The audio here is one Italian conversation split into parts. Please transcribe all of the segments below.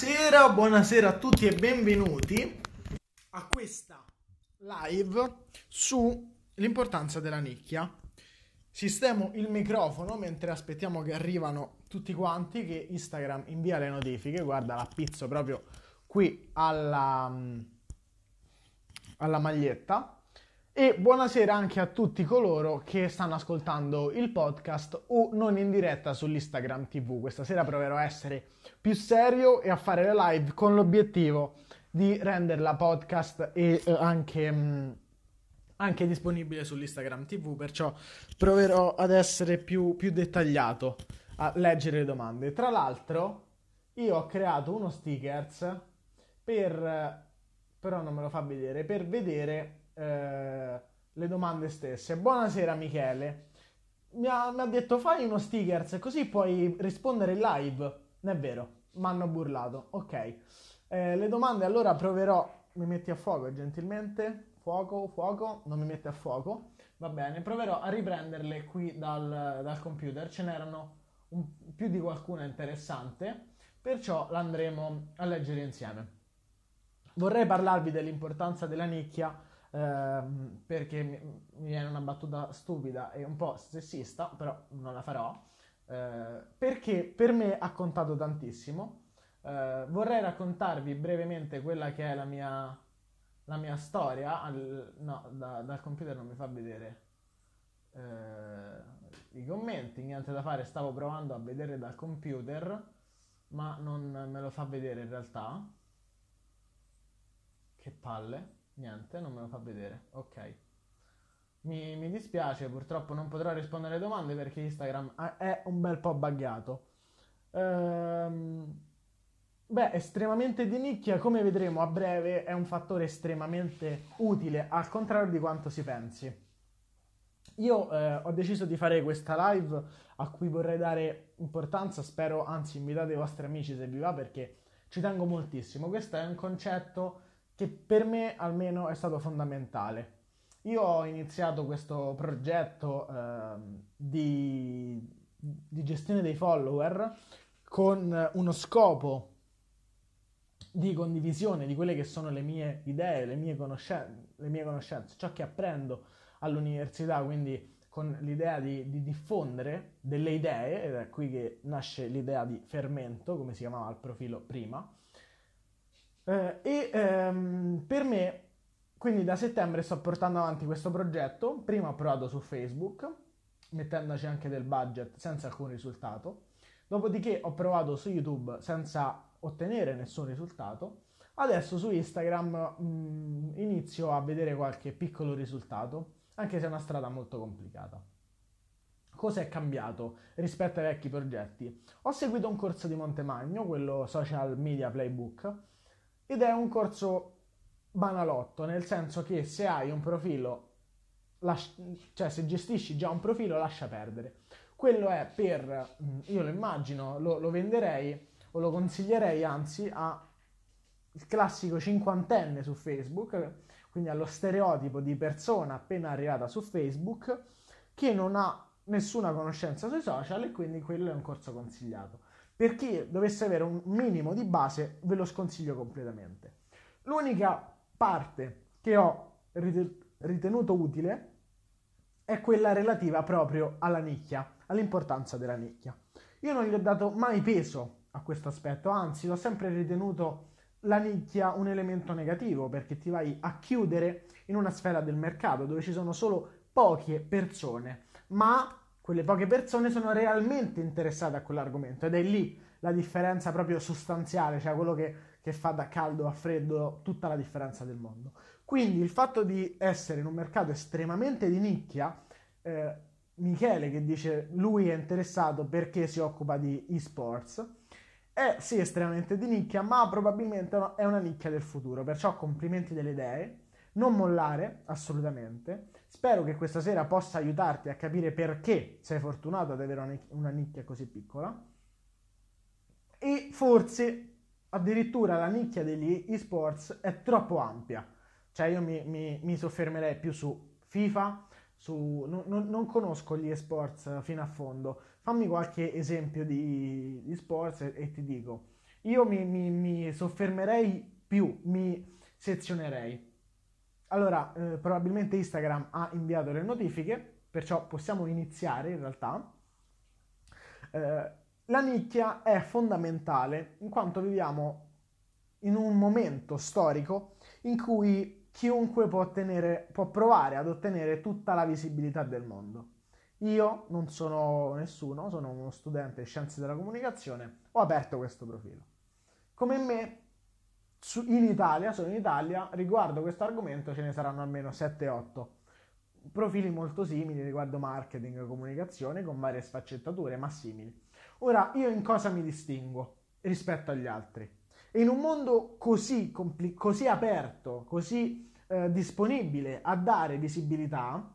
Buonasera, buonasera a tutti e benvenuti a questa live sull'importanza della nicchia. Sistemo il microfono mentre aspettiamo che arrivano tutti quanti, che Instagram invia le notifiche. Guarda, la pizzo proprio qui alla, alla maglietta. E buonasera anche a tutti coloro che stanno ascoltando il podcast o non in diretta sull'Instagram TV. Questa sera proverò a essere più serio e a fare le live con l'obiettivo di renderla podcast e eh, anche, mh, mm, anche, disponibile sull'Instagram TV. Perciò proverò ad essere più, più dettagliato a leggere le domande. Tra l'altro, io ho creato uno stickers per però non me lo fa vedere per vedere eh, le domande stesse. Buonasera Michele. Mi ha, mi ha, detto fai uno stickers così puoi rispondere in live. Non è vero, mi hanno burlato. Ok. Eh, le domande allora proverò. Mi metti a fuoco gentilmente. Fuoco, fuoco. Non mi metti a fuoco. Va bene, proverò a riprenderle qui dal, dal computer. Ce n'erano un, più di qualcuna interessante. Perciò l'andremo a leggere insieme. Vorrei parlarvi dell'importanza della nicchia ehm, perché mi, mi, viene una battuta stupida e un po' sessista, però non la farò, eh, perché per me ha contato tantissimo. Eh, vorrei raccontarvi brevemente quella che è la mia, la mia storia. Al, no, da, dal computer non mi fa vedere eh, i commenti, niente da fare, stavo provando a vedere dal computer, ma non me lo fa vedere in realtà. Che palle. Niente, non me lo fa vedere. Ok. Mi, mi, dispiace, purtroppo non potrò rispondere alle domande perché Instagram è un bel po' buggato. Ehm, beh, estremamente di nicchia, come vedremo a breve, è un fattore estremamente utile, al contrario di quanto si pensi. Io eh, ho deciso di fare questa live a cui vorrei dare importanza, spero, anzi invitate i vostri amici se vi va perché ci tengo moltissimo. Questo è un concetto che per me almeno è stato fondamentale. Io ho iniziato questo progetto eh, di, di gestione dei follower con uno scopo di condivisione di quelle che sono le mie idee, le mie, conoscenze, le mie conoscenze, ciò che apprendo all'università, quindi con l'idea di, di, diffondere delle idee, ed è qui che nasce l'idea di fermento, come si chiamava il profilo prima, eh, e ehm, per me, quindi da settembre sto portando avanti questo progetto. Prima ho provato su Facebook, mettendoci anche del budget senza alcun risultato. Dopodiché ho provato su YouTube senza ottenere nessun risultato. Adesso su Instagram mh, mm, inizio a vedere qualche piccolo risultato, anche se è una strada molto complicata. Cosa è cambiato rispetto ai vecchi progetti? Ho seguito un corso di Montemagno, quello Social Media Playbook, ed è un corso banalotto, nel senso che se hai un profilo, lascia, cioè se gestisci già un profilo, lascia perdere. Quello è per, mm, io lo immagino, lo, lo venderei o lo consiglierei anzi a il classico cinquantenne su Facebook, quindi allo stereotipo di persona appena arrivata su Facebook che non ha nessuna conoscenza sui social e quindi quello è un corso consigliato. Per chi dovesse avere un minimo di base, ve lo sconsiglio completamente. L'unica parte che ho ritenuto utile è quella relativa proprio alla nicchia, all'importanza della nicchia. Io non gli ho dato mai peso a questo aspetto, anzi l'ho sempre ritenuto la nicchia un elemento negativo perché ti vai a chiudere in una sfera del mercato dove ci sono solo poche persone, ma quelle poche persone sono realmente interessate a quell'argomento ed è lì la differenza proprio sostanziale, cioè quello che, che fa da caldo a freddo tutta la differenza del mondo. Quindi il fatto di essere in un mercato estremamente di nicchia, eh, Michele che dice lui è interessato perché si occupa di esports, è sì estremamente di nicchia, ma probabilmente è una nicchia del futuro, perciò complimenti delle idee, non mollare assolutamente Spero che questa sera possa aiutarti a capire perché sei fortunato ad avere una nicchia così piccola. E forse addirittura la nicchia degli esports è troppo ampia. Cioè io mi, mi, mi soffermerei più su FIFA, su, non, non, non, conosco gli esports fino a fondo. Fammi qualche esempio di, di sports e, e, ti dico. io mi, mi, mi soffermerei più, mi sezionerei. Allora, eh, probabilmente Instagram ha inviato le notifiche, perciò possiamo iniziare in realtà. Eh, la nicchia è fondamentale in quanto viviamo in un momento storico in cui chiunque può, ottenere, può provare ad ottenere tutta la visibilità del mondo. Io non sono nessuno, sono uno studente di scienze della comunicazione, ho aperto questo profilo. Come me, in Italia, sono in Italia, riguardo questo argomento ce ne saranno almeno 7-8 profili molto simili riguardo marketing e comunicazione con varie sfaccettature, ma simili. Ora, io in cosa mi distingo rispetto agli altri? In un mondo così, compli- così aperto, così eh, disponibile a dare visibilità,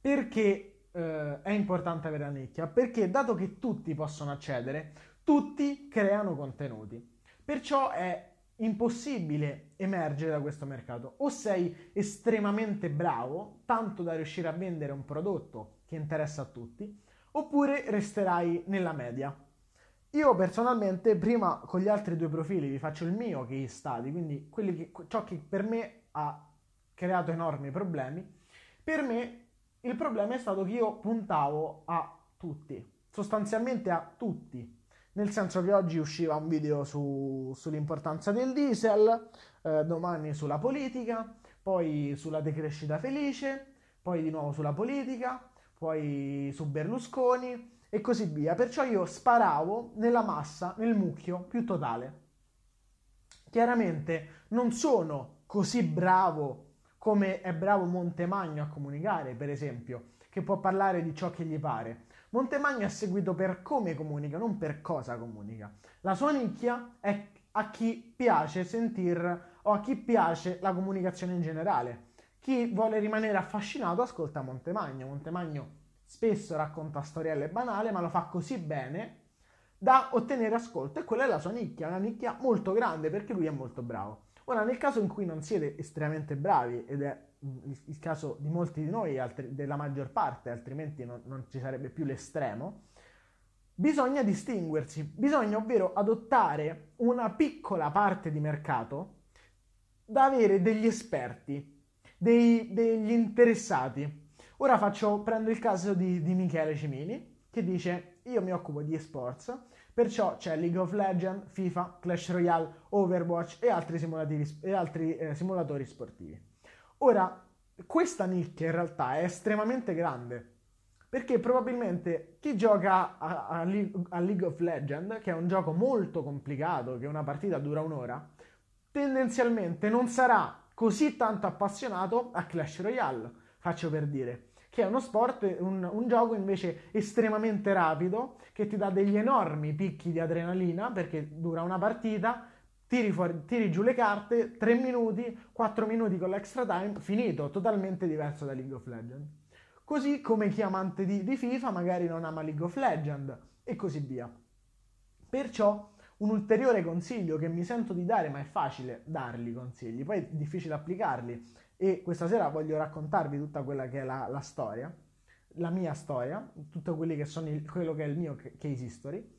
perché eh, è importante avere la nicchia? Perché dato che tutti possono accedere, tutti creano contenuti. Perciò è impossibile emergere da questo mercato. O sei estremamente bravo, tanto da riuscire a vendere un prodotto che interessa a tutti, oppure resterai nella media. Io personalmente prima con gli altri due profili vi faccio il mio case study, quindi che, ciò che per me ha creato enormi problemi. Per me il problema è stato che io puntavo a tutti, sostanzialmente a tutti, nel senso che oggi usciva un video su, sull'importanza del diesel, eh, domani sulla politica, poi sulla decrescita felice, poi di nuovo sulla politica, poi su Berlusconi e così via. Perciò io sparavo nella massa, nel mucchio più totale. Chiaramente non sono così bravo come è bravo Montemagno a comunicare, per esempio, che può parlare di ciò che gli pare. Montemagno è seguito per come comunica, non per cosa comunica. La sua nicchia è a chi piace sentir o a chi piace la comunicazione in generale. Chi vuole rimanere affascinato ascolta Montemagno. Montemagno spesso racconta storielle banali, ma lo fa così bene da ottenere ascolto e quella è la sua nicchia, una nicchia molto grande perché lui è molto bravo. Ora, nel caso in cui non siete estremamente bravi, ed è il, il caso di molti di noi, altri, della maggior parte, altrimenti non, non ci sarebbe più l'estremo, bisogna distinguersi, bisogna ovvero adottare una piccola parte di mercato da avere degli esperti, dei, degli interessati. Ora faccio, prendo il caso di, di Michele Cimini, che dice io mi occupo di esports Perciò c'è League of Legends, FIFA, Clash Royale, Overwatch e altri, e altri eh, simulatori sportivi. Ora, questa nicchia in realtà è estremamente grande perché probabilmente chi gioca a, a, a, League of Legends, che è un gioco molto complicato, che una partita dura un'ora, tendenzialmente non sarà così tanto appassionato a Clash Royale, faccio per dire che è uno sport, un, un gioco invece estremamente rapido, che ti dà degli enormi picchi di adrenalina, perché dura una partita, tiri, fuori, tiri giù le carte, 3 minuti, 4 minuti con l'extra time, finito, totalmente diverso da League of Legends. Così come chi è amante di, di FIFA magari non ama League of Legends e così via. Perciò un ulteriore consiglio che mi sento di dare, ma è facile darli consigli, poi è difficile applicarli, e questa sera voglio raccontarvi tutta quella che è la, la storia, la mia storia, tutto quello che, sono il, quello che è il mio case history.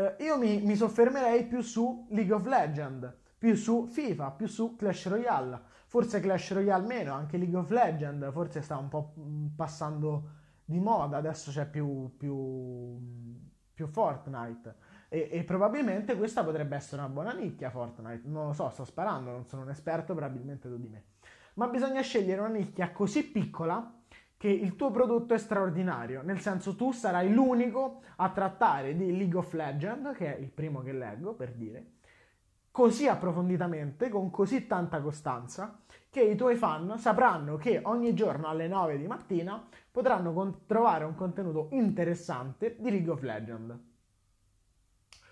Eh, io mi, mi soffermerei più su League of Legends, più su FIFA, più su Clash Royale. Forse Clash Royale meno, anche League of Legends forse sta un po' mm, passando di moda, adesso c'è più, più, più Fortnite. E, e, probabilmente questa potrebbe essere una buona nicchia Fortnite. Non lo so, sto sparando, non sono un esperto, probabilmente tu di me ma bisogna scegliere una nicchia così piccola che il tuo prodotto è straordinario, nel senso tu sarai l'unico a trattare di League of Legends, che è il primo che leggo per dire, così approfonditamente, con così tanta costanza, che i tuoi fan sapranno che ogni giorno alle 9 di mattina potranno con- trovare un contenuto interessante di League of Legends.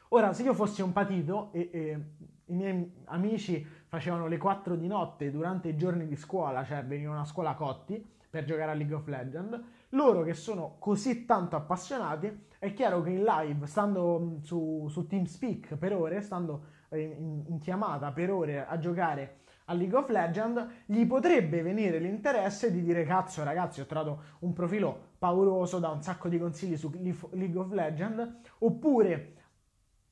Ora, se io fossi un patito e, e i miei amici facevano le 4 di notte durante i giorni di scuola, cioè venivano a scuola cotti per giocare a League of Legends, loro che sono così tanto appassionati, è chiaro che in live, stando su, su TeamSpeak per ore, stando in, in chiamata per ore a giocare a League of Legends, gli potrebbe venire l'interesse di dire cazzo ragazzi ho trovato un profilo pauroso da un sacco di consigli su League of Legends, oppure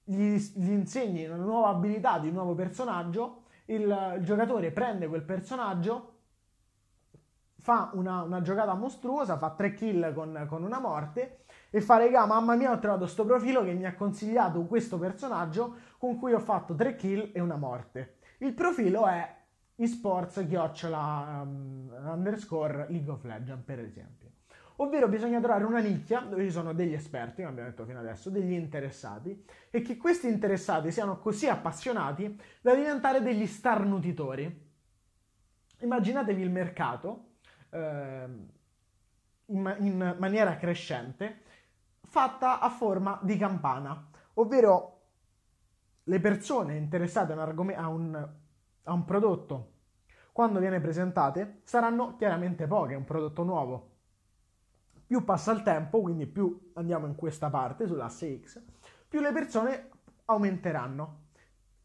gli, gli insegni una nuova abilità di un nuovo personaggio, il, il giocatore prende quel personaggio, fa una, una, giocata mostruosa, fa tre kill con, con una morte e fa regà, mamma mia ho trovato questo profilo che mi ha consigliato questo personaggio con cui ho fatto tre kill e una morte. Il profilo è esports chiocciola um, underscore League of Legends per esempio. Ovvero bisogna trovare una nicchia dove ci sono degli esperti, come abbiamo detto fino adesso, degli interessati e che questi interessati siano così appassionati da diventare degli starnutitori. Immaginatevi il mercato eh, in, in maniera crescente fatta a forma di campana, ovvero le persone interessate a un, argom- a un, a un prodotto quando viene presentate saranno chiaramente poche, è un prodotto nuovo. Più passa il tempo, quindi più andiamo in questa parte sull'asse X, più le persone aumenteranno.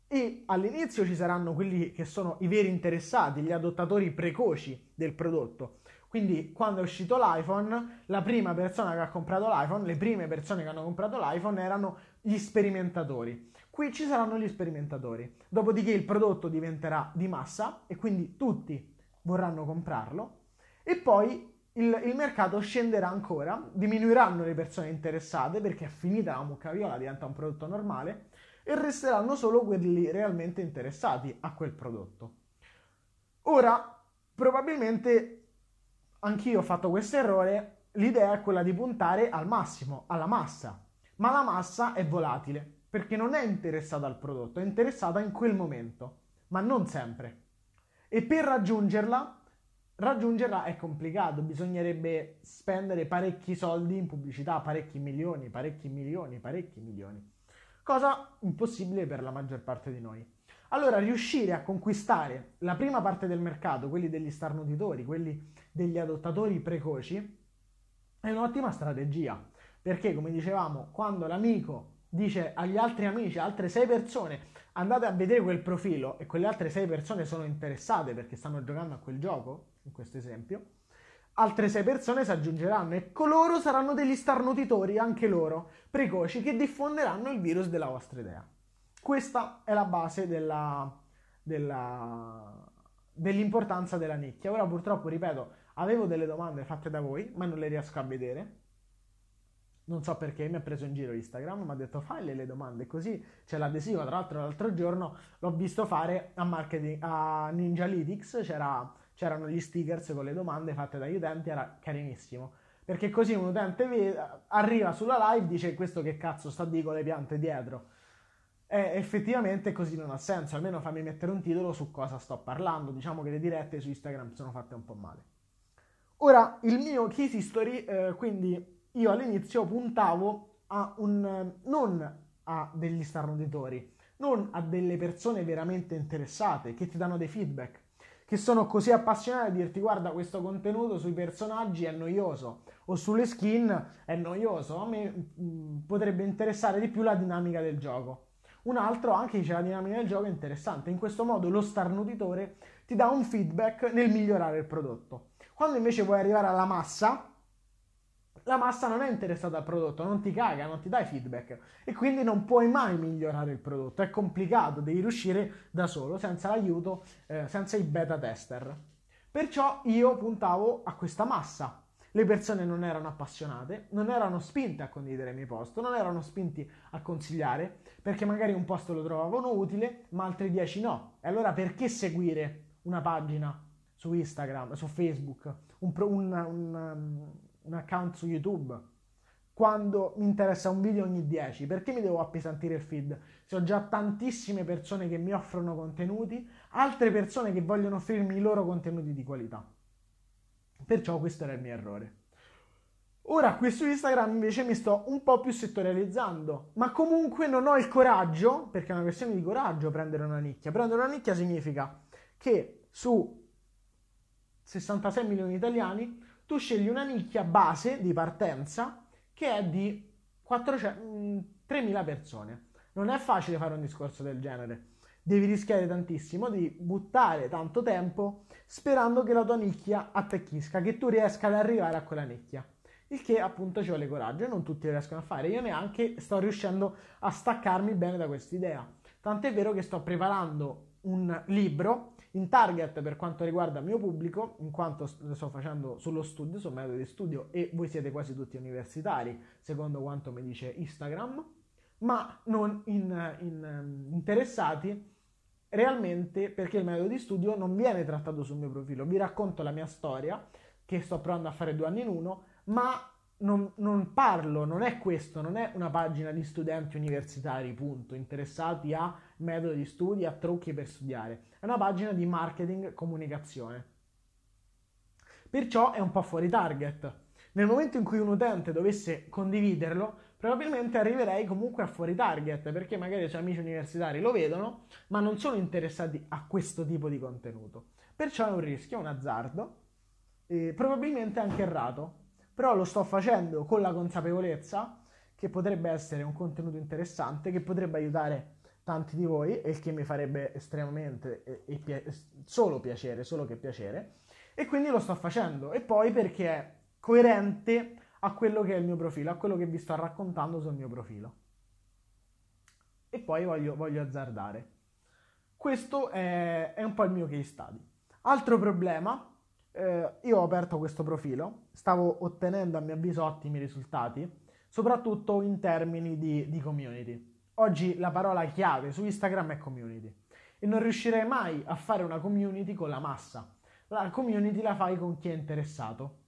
E all'inizio ci saranno quelli che sono i veri interessati, gli adottatori precoci del prodotto, quindi quando è uscito l'iPhone, la prima persona che ha comprato l'iPhone, le prime persone che hanno comprato l'iPhone erano gli sperimentatori. Qui ci saranno gli sperimentatori. Dopodiché il prodotto diventerà di massa e quindi tutti vorranno comprarlo. E poi il, il, mercato scenderà ancora, diminuiranno le persone interessate perché è finita la mucca viola, diventa un prodotto normale e resteranno solo quelli realmente interessati a quel prodotto. Ora, probabilmente anch'io ho fatto questo errore, l'idea è quella di puntare al massimo, alla massa, ma la massa è volatile, perché non è interessata al prodotto, è interessata in quel momento, ma non sempre. E per raggiungerla, raggiungerla è complicato, bisognerebbe spendere parecchi soldi in pubblicità, parecchi milioni, parecchi milioni, parecchi milioni. Cosa impossibile per la maggior parte di noi. Allora, riuscire a conquistare la prima parte del mercato, quelli degli starnutitori, quelli degli adottatori precoci, è un'ottima strategia. Perché, come dicevamo, quando l'amico dice agli altri amici, altre sei persone, andate a vedere quel profilo e quelle altre sei persone sono interessate perché stanno giocando a quel gioco, in questo esempio, altre sei persone si aggiungeranno e coloro saranno degli starnutitori, anche loro, precoci, che diffonderanno il virus della vostra idea. Questa è la base della, della, dell'importanza della nicchia. Ora purtroppo, ripeto, avevo delle domande fatte da voi, ma non le riesco a vedere. Non so perché mi ha preso in giro Instagram, mi ha detto fai le domande così c'è l'adesivo. Tra l'altro l'altro giorno l'ho visto fare a, marketing, a Ninjalytics, c'era, c'erano gli stickers con le domande fatte dagli utenti, era carinissimo. Perché così un utente vede, arriva sulla live, dice questo che cazzo sta di con le piante dietro e effettivamente così non ha senso, almeno fammi mettere un titolo su cosa sto parlando. Diciamo che le dirette su Instagram sono fatte un po' male. Ora, il mio case history, eh, quindi io all'inizio puntavo a un, non a degli starnuditori, non a delle persone veramente interessate che ti danno dei feedback, che sono così appassionate a dirti guarda questo contenuto sui personaggi è noioso o sulle skin è noioso, a me mh, mm, potrebbe interessare di più la dinamica del gioco. Un altro anche dice la dinamica del gioco è interessante, in questo modo lo starnutitore ti dà un feedback nel migliorare il prodotto. Quando invece vuoi arrivare alla massa, la massa non è interessata al prodotto, non ti caga, non ti dai feedback e quindi non puoi mai migliorare il prodotto, è complicato, devi riuscire da solo, senza l'aiuto, eh, senza i beta tester. Perciò io puntavo a questa massa, le persone non erano appassionate, non erano spinte a condividere il mio post, non erano spinti a consigliare, perché magari un post lo trovavano utile, ma altri 10 no. E allora perché seguire una pagina su Instagram, su Facebook, un, un, un, un account su YouTube? quando mi interessa un video ogni 10? Perché mi devo appesantire il feed? Se ho già tantissime persone che mi offrono contenuti, altre persone che vogliono offrirmi i loro contenuti di qualità. Perciò questo era il mio errore. Ora qui su Instagram invece mi sto un po' più settorializzando, ma comunque non ho il coraggio, perché è una questione di coraggio prendere una nicchia. Prendere una nicchia significa che su 66 milioni di italiani tu scegli una nicchia base di partenza che è di 400, 3.000 persone. Non è facile fare un discorso del genere. Devi rischiare tantissimo, devi buttare tanto tempo sperando che la tua nicchia attecchisca, che tu riesca ad arrivare a quella nicchia. il che appunto ci vuole coraggio e non tutti riescono a fare. Io neanche sto riuscendo a staccarmi bene da quest'idea. Tant'è vero che sto preparando un libro in target per quanto riguarda il mio pubblico, in quanto sto facendo sullo studio, sul metodo di studio e voi siete quasi tutti universitari, secondo quanto mi dice Instagram, ma non in, in, interessati realmente perché il metodo di studio non viene trattato sul mio profilo. Vi racconto la mia storia, che sto provando a fare due anni in uno, ma non, non, parlo, non è questo, non è una pagina di studenti universitari, punto, interessati a metodi di studio, a trucchi per studiare. È una pagina di marketing comunicazione. Perciò è un po' fuori target. Nel momento in cui un utente dovesse condividerlo, probabilmente arriverei comunque a fuori target, perché magari i suoi amici universitari lo vedono, ma non sono interessati a questo tipo di contenuto. Perciò è un rischio, un azzardo, eh, probabilmente anche errato, però lo sto facendo con la consapevolezza che potrebbe essere un contenuto interessante, che potrebbe aiutare tanti di voi il che mi farebbe estremamente e, e pia- solo piacere, solo che piacere. E quindi lo sto facendo. E poi perché è coerente a quello che è il mio profilo, a quello che vi sto raccontando sul mio profilo. E poi voglio, voglio azzardare. Questo è, è un po' il mio case study. Altro problema eh, io ho aperto questo profilo, stavo ottenendo a mio avviso ottimi risultati, soprattutto in termini di, di community. Oggi la parola chiave su Instagram è community e non riuscirei mai a fare una community con la massa. La community la fai con chi è interessato.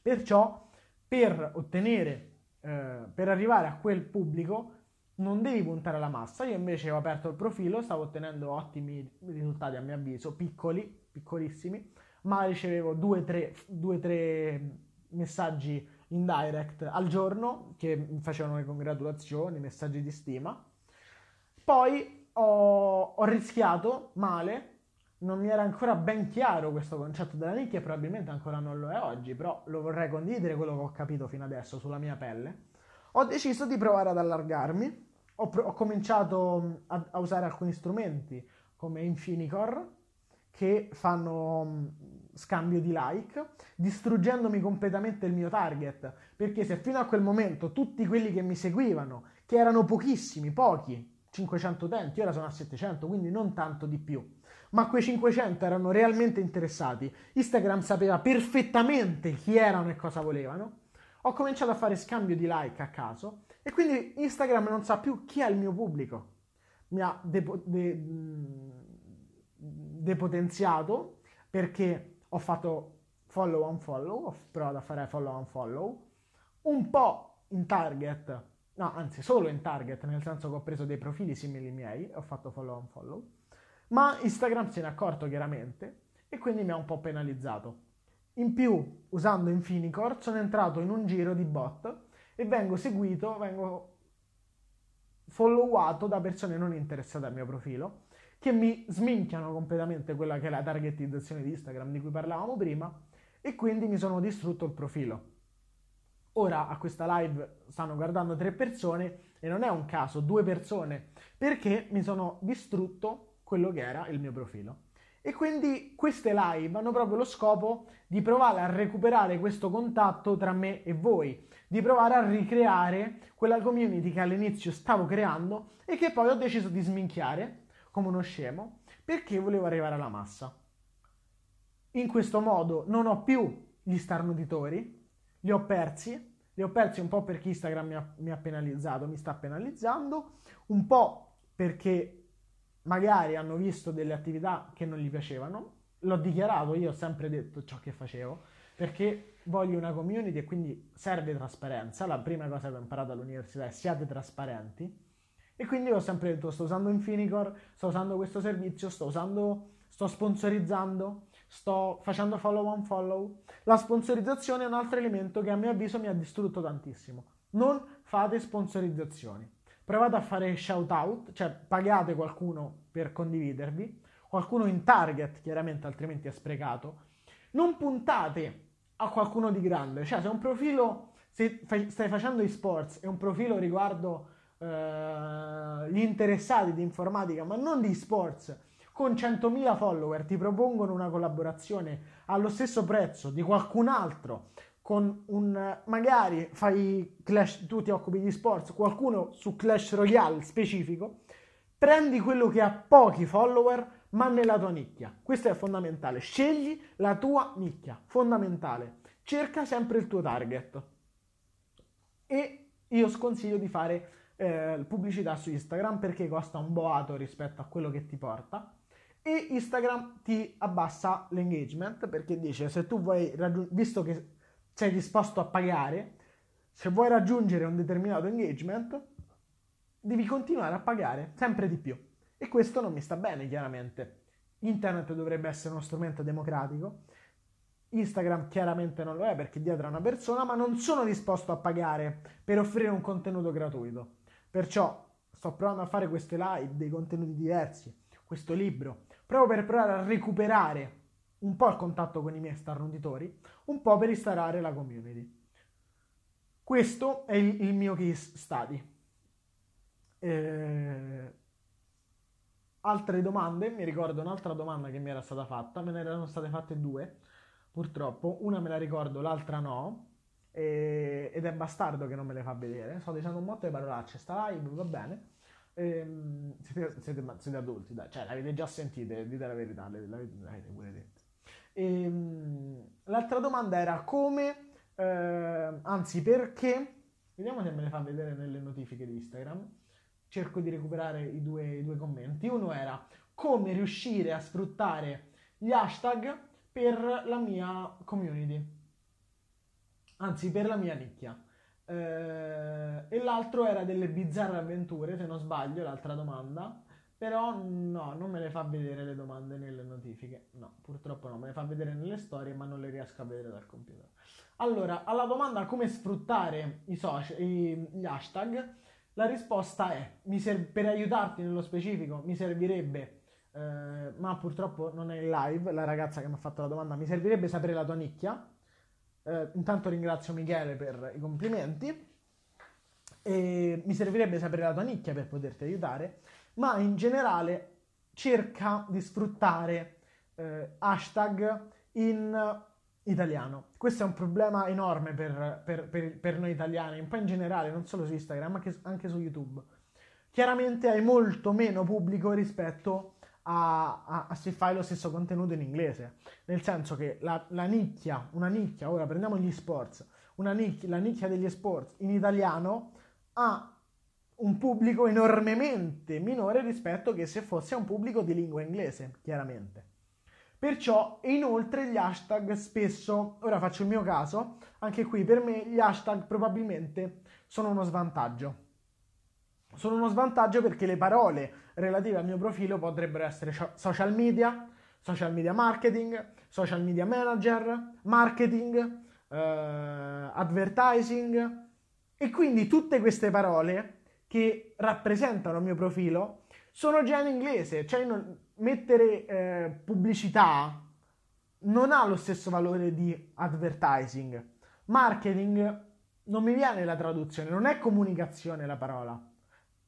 Perciò per ottenere, eh, per arrivare a quel pubblico, non devi puntare alla massa. Io invece ho aperto il profilo, stavo ottenendo ottimi risultati a mio avviso, piccoli, piccolissimi, ma ricevevo due o tre, tre, messaggi in direct al giorno che mi facevano le congratulazioni, messaggi di stima. Poi ho, ho rischiato male, non mi era ancora ben chiaro questo concetto della nicchia probabilmente ancora non lo è oggi, però lo vorrei condividere quello che ho capito fino adesso sulla mia pelle. Ho deciso di provare ad allargarmi, ho, ho cominciato a, a usare alcuni strumenti come Infinicore che fanno mm, scambio di like, distruggendomi completamente il mio target, perché se fino a quel momento tutti quelli che mi seguivano, che erano pochissimi, pochi, 500 utenti, ora sono a 700, quindi non tanto di più, ma quei 500 erano realmente interessati, Instagram sapeva perfettamente chi erano e cosa volevano, ho cominciato a fare scambio di like a caso e quindi Instagram non sa più chi è il mio pubblico. Mi ha depo- de- mm, depotenziato perché ho fatto follow on follow, ho provato a fare follow on follow, un po' in target, no, anzi solo in target, nel senso che ho preso dei profili simili miei, ho fatto follow on follow, ma Instagram se ne è accorto chiaramente e quindi mi ha un po' penalizzato. In più, usando Infinicore, sono entrato in un giro di bot e vengo seguito, vengo followato da persone non interessate al mio profilo che mi sminchiano completamente quella che è la targetizzazione di Instagram di cui parlavamo prima e quindi mi sono distrutto il profilo. Ora a questa live stanno guardando tre persone e non è un caso, due persone, perché mi sono distrutto quello che era il mio profilo. E quindi queste live hanno proprio lo scopo di provare a recuperare questo contatto tra me e voi, di provare a ricreare quella community che all'inizio stavo creando e che poi ho deciso di sminchiare come uno scemo perché volevo arrivare alla massa. In questo modo non ho più gli starnutitori, li ho persi, li ho persi un po' perché Instagram mi ha, mi ha penalizzato, mi sta penalizzando, un po' perché magari hanno visto delle attività che non gli piacevano, l'ho dichiarato, io ho sempre detto ciò che facevo, perché voglio una community e quindi serve trasparenza. La prima cosa che ho imparato all'università è siate trasparenti. E quindi ho sempre detto, sto usando Infinicore, sto usando questo servizio, sto usando, sto sponsorizzando, sto facendo follow on follow. La sponsorizzazione è un altro elemento che a mio avviso mi ha distrutto tantissimo. Non fate sponsorizzazioni. Provate a fare shout out, cioè pagate qualcuno per condividervi, qualcuno in target, chiaramente altrimenti è sprecato. Non puntate a qualcuno di grande, cioè se un profilo, se stai facendo e-sports e un profilo riguardo eh, gli interessati di informatica, ma non di sports, con 100.000 follower ti propongono una collaborazione allo stesso prezzo di qualcun altro con un magari fai Clash, tu ti occupi di sports, qualcuno su Clash Royale specifico, prendi quello che ha pochi follower, ma nella tua nicchia. Questo è fondamentale. Scegli la tua nicchia, fondamentale. Cerca sempre il tuo target. E io sconsiglio di fare eh, pubblicità su Instagram perché costa un boato rispetto a quello che ti porta e Instagram ti abbassa l'engagement perché dice se tu vuoi raggiungere, visto che sei disposto a pagare, se vuoi raggiungere un determinato engagement, devi continuare a pagare sempre di più. E questo non mi sta bene, chiaramente. Internet dovrebbe essere uno strumento democratico. Instagram chiaramente non lo è perché dietro è una persona, ma non sono disposto a pagare per offrire un contenuto gratuito. Perciò sto provando a fare queste live, dei contenuti diversi, questo libro, proprio per provare a recuperare un po' il contatto con i miei starnutitori, un po' per instaurare la community. Questo è il, il mio case study. Eh, altre domande, mi ricordo un'altra domanda che mi era stata fatta, me ne erano state fatte due, purtroppo, una me la ricordo, l'altra no, e, ed è bastardo che non me le fa vedere, sto dicendo un motto di parolacce, sta live, va bene, ehm, siete, siete, siete, adulti, dai, cioè l'avete già sentite, dite la verità, l'avete, pure detto. E, ehm, l'altra domanda era come, eh, anzi perché, vediamo se me le fa vedere nelle notifiche di Instagram, cerco di recuperare i due, i due commenti. Uno era come riuscire a sfruttare gli hashtag per la mia community, anzi per la mia nicchia. Eh, e l'altro era delle bizzarre avventure, se non sbaglio, l'altra domanda. Però no, non me le fa vedere le domande nelle notifiche. No, purtroppo no, me le fa vedere nelle storie, ma non le riesco a vedere dal computer. Allora, alla domanda come sfruttare i social, i, gli hashtag, la risposta è, ser- per aiutarti nello specifico, mi servirebbe, eh, ma purtroppo non è in live, la ragazza che mi ha fatto la domanda, mi servirebbe sapere la tua nicchia. Eh, intanto ringrazio Michele per i complimenti. E mi servirebbe sapere la tua nicchia per poterti aiutare, ma in generale cerca di sfruttare eh, hashtag in italiano. Questo è un problema enorme per, per, per, per, noi italiani, un po' in generale, non solo su Instagram, ma anche, anche su YouTube. Chiaramente hai molto meno pubblico rispetto a, a, a, se fai lo stesso contenuto in inglese. Nel senso che la, la nicchia, una nicchia, ora prendiamo gli sports, nicchia, la nicchia degli sports in italiano ha un pubblico enormemente minore rispetto che se fosse un pubblico di lingua inglese, chiaramente. Perciò, inoltre, gli hashtag spesso, ora faccio il mio caso, anche qui per me gli hashtag probabilmente sono uno svantaggio. Sono uno svantaggio perché le parole relative al mio profilo potrebbero essere social media, social media marketing, social media manager, marketing, eh, advertising e quindi tutte queste parole che rappresentano il mio profilo sono già in inglese, cioè non, mettere eh, pubblicità non ha lo stesso valore di advertising. Marketing non mi viene la traduzione, non è comunicazione la parola,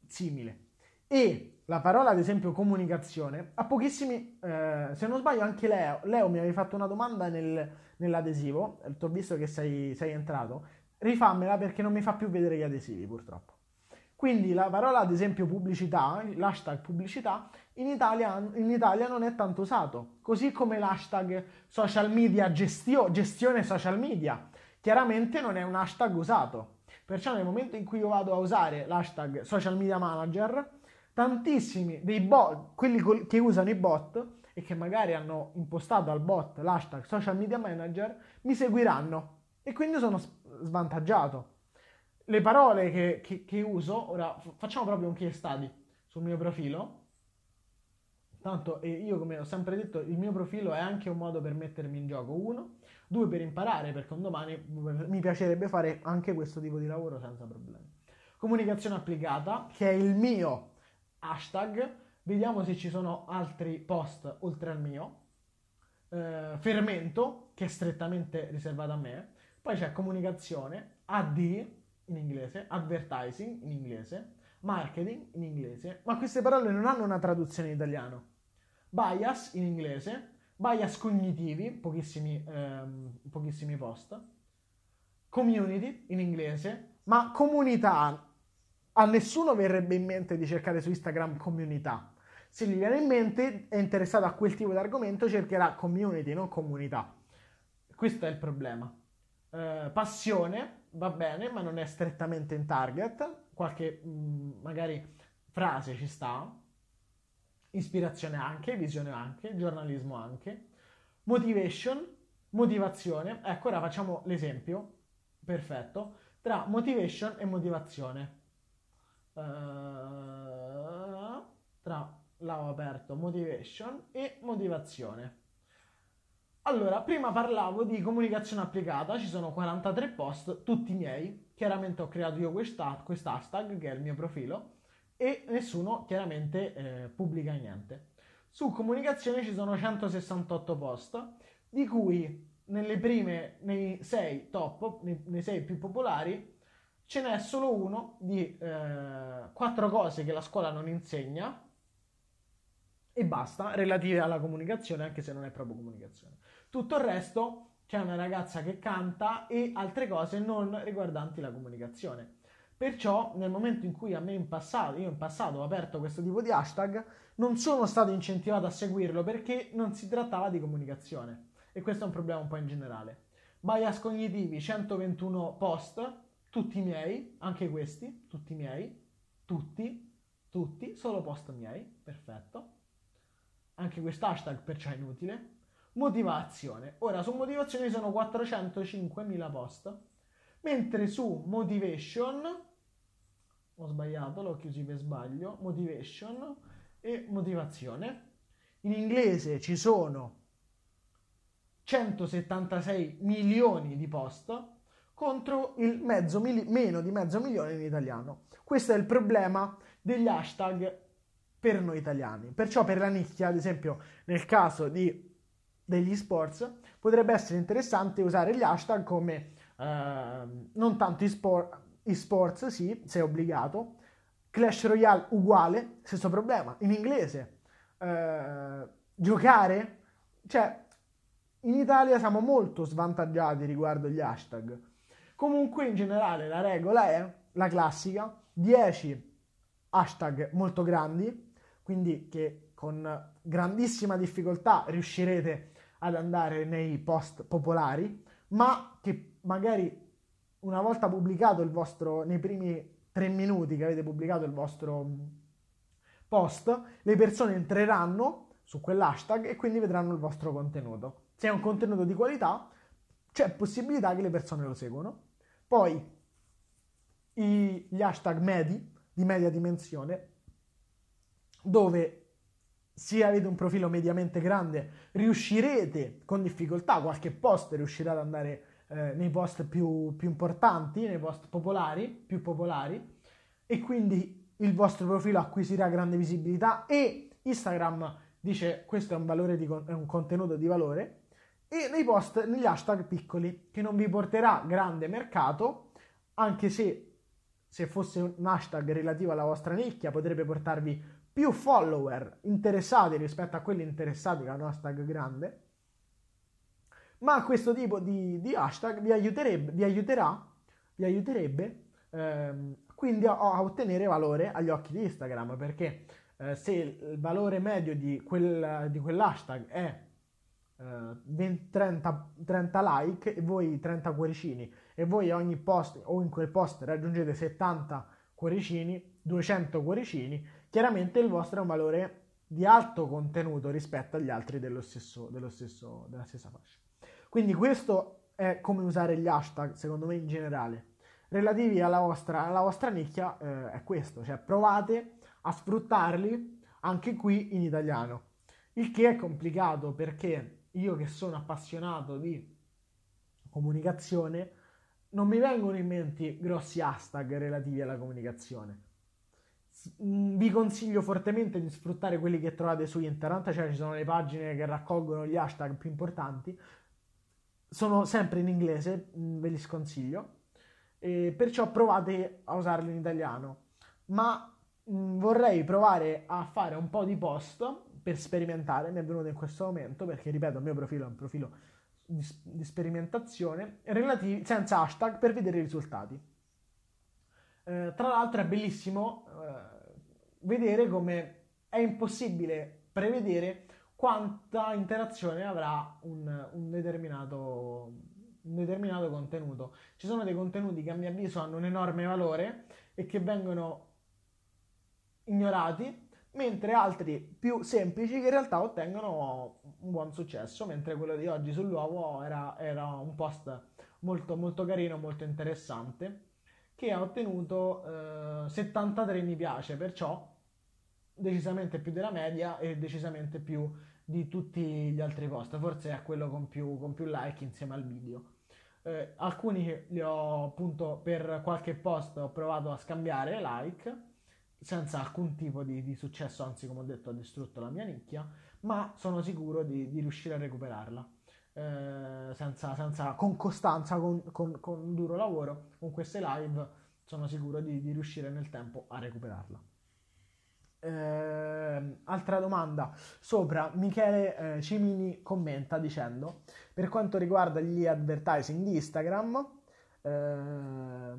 simile. E la parola, ad esempio, comunicazione, ha pochissimi, eh, se non sbaglio anche Leo, Leo mi avevi fatto una domanda nel, nell'adesivo, ti ho visto che sei, sei entrato, rifammela perché non mi fa più vedere gli adesivi purtroppo. Quindi la parola, ad esempio, pubblicità, l'hashtag pubblicità, in Italia, in Italia non è tanto usato, così come l'hashtag social media gestio, gestione social media, chiaramente non è un hashtag usato. Perciò nel momento in cui io vado a usare l'hashtag social media manager, tantissimi dei bot, quelli che usano i bot e che magari hanno impostato al bot l'hashtag social media manager, mi seguiranno e quindi sono svantaggiato le parole che, che, che uso, ora facciamo proprio un case study sul mio profilo. Tanto io, come ho sempre detto, il mio profilo è anche un modo per mettermi in gioco, uno, due per imparare, perché un domani mi piacerebbe fare anche questo tipo di lavoro senza problemi. Comunicazione applicata, che è il mio hashtag, vediamo se ci sono altri post oltre al mio. Eh, fermento, che è strettamente riservato a me. Poi c'è comunicazione, AD, in inglese, advertising in inglese, marketing in inglese, ma queste parole non hanno una traduzione in italiano. Bias in inglese, bias cognitivi, pochissimi, ehm, pochissimi post, community in inglese, ma comunità a nessuno verrebbe in mente di cercare su Instagram comunità. Se gli viene in mente, è interessato a quel tipo di argomento, cercherà community, non comunità. Questo è il problema. Eh, passione va bene, ma non è strettamente in target. Qualche mh, mm, magari frase ci sta. Ispirazione anche, visione anche, giornalismo anche. Motivation, motivazione. Ecco, ora facciamo l'esempio perfetto tra motivation e motivazione. Uh, tra l'avevo aperto motivation e motivazione. Allora, prima parlavo di comunicazione applicata, ci sono 43 post, tutti miei. Chiaramente ho creato io questa, hashtag che è il mio profilo e nessuno chiaramente eh, pubblica niente. Su comunicazione ci sono 168 post, di cui nelle prime, nei 6 top, nei, nei 6 più popolari, ce n'è solo uno di eh, 4 cose che la scuola non insegna e basta, relative alla comunicazione, anche se non è proprio comunicazione. Tutto il resto c'è una ragazza che canta e altre cose non riguardanti la comunicazione. Perciò nel momento in cui a me in passato, io in passato ho aperto questo tipo di hashtag, non sono stato incentivato a seguirlo perché non si trattava di comunicazione. E questo è un problema un po' in generale. Bias cognitivi, 121 post, tutti miei, anche questi, tutti miei, tutti, tutti, solo post miei, perfetto anche questo hashtag perciò è inutile. Motivazione. Ora su motivazione sono 405.000 post, mentre su motivation, ho sbagliato, l'ho chiuso per sbaglio, motivation e motivazione. In inglese ci sono 176 milioni di post contro il mezzo mili- meno di mezzo milione in italiano. Questo è il problema degli hashtag per noi italiani. Perciò per la nicchia, ad esempio nel caso di, degli sports, potrebbe essere interessante usare gli hashtag come eh, non tanto e-sport, e-sports, sì, se è obbligato, Clash Royale uguale, stesso problema, in inglese, eh, giocare, cioè in Italia siamo molto svantaggiati riguardo gli hashtag. Comunque in generale la regola è la classica, 10 hashtag molto grandi, quindi che con grandissima difficoltà riuscirete ad andare nei post popolari, ma che magari una volta pubblicato il vostro, nei primi tre minuti che avete pubblicato il vostro post, le persone entreranno su quell'hashtag e quindi vedranno il vostro contenuto. Se è un contenuto di qualità, c'è possibilità che le persone lo seguono. Poi gli hashtag medi, di media dimensione, dove se avete un profilo mediamente grande riuscirete con difficoltà, qualche post riuscirà ad andare eh, nei post più, più, importanti, nei post popolari, più popolari e quindi il vostro profilo acquisirà grande visibilità e Instagram dice questo è un, di, è un contenuto di valore e nei post, negli hashtag piccoli che non vi porterà grande mercato anche se se fosse un hashtag relativo alla vostra nicchia potrebbe portarvi più follower interessati rispetto a quelli interessati con hashtag grande, ma questo tipo di, di hashtag vi aiuterebbe, vi aiuterà, vi aiuterebbe ehm, quindi a, a, ottenere valore agli occhi di Instagram, perché eh, se il valore medio di, quel, di quell'hashtag è eh, 20, 30, 30 like e voi 30 cuoricini e voi ogni post o in quel post raggiungete 70 cuoricini, 200 cuoricini, chiaramente il vostro è un valore di alto contenuto rispetto agli altri dello stesso, dello stesso, della stessa fascia. Quindi questo è come usare gli hashtag, secondo me in generale. Relativi alla vostra, alla vostra nicchia eh, è questo, cioè provate a sfruttarli anche qui in italiano. Il che è complicato perché io che sono appassionato di comunicazione non mi vengono in mente grossi hashtag relativi alla comunicazione vi consiglio fortemente di sfruttare quelli che trovate su internet, cioè ci sono le pagine che raccolgono gli hashtag più importanti, sono sempre in inglese, ve li sconsiglio, e perciò provate a usarli in italiano, ma mh, vorrei provare a fare un po' di post per sperimentare, mi è venuto in questo momento, perché ripeto, il mio profilo è un profilo di, di sperimentazione relativi, senza hashtag per vedere i risultati. Eh, tra l'altro è bellissimo eh, vedere come è impossibile prevedere quanta interazione avrà un, un, determinato, un determinato contenuto. Ci sono dei contenuti che a mio avviso hanno un enorme valore e che vengono ignorati mentre altri più semplici che in realtà ottengono un buon successo, mentre quello di oggi sull'uovo era, era un post molto, molto carino, molto interessante, che ha ottenuto eh, 73 mi piace, perciò decisamente più della media e decisamente più di tutti gli altri post, forse è quello con più, con più like insieme al video. Eh, alcuni li ho appunto per qualche post ho provato a scambiare like senza alcun tipo di, di, successo, anzi come ho detto ha distrutto la mia nicchia, ma sono sicuro di, di riuscire a recuperarla. Eh, senza, senza, con costanza, con, con, con, duro lavoro, con queste live sono sicuro di, di riuscire nel tempo a recuperarla. Eh, altra domanda sopra Michele eh, Cimini commenta dicendo per quanto riguarda gli advertising di Instagram eh,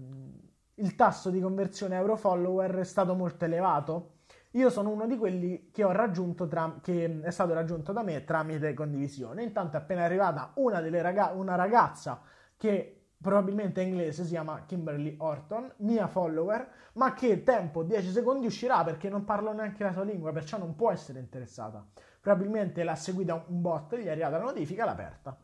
il tasso di conversione euro follower è stato molto elevato. Io sono uno di quelli che tra, che è stato raggiunto da me tramite condivisione. Intanto è appena arrivata una, raga- una ragazza che probabilmente è inglese, si chiama Kimberly Orton, mia follower, ma che tempo 10 secondi uscirà perché non parlo neanche la sua lingua, perciò non può essere interessata. Probabilmente l'ha seguita un bot, gli è arrivata la notifica, l'ha aperta.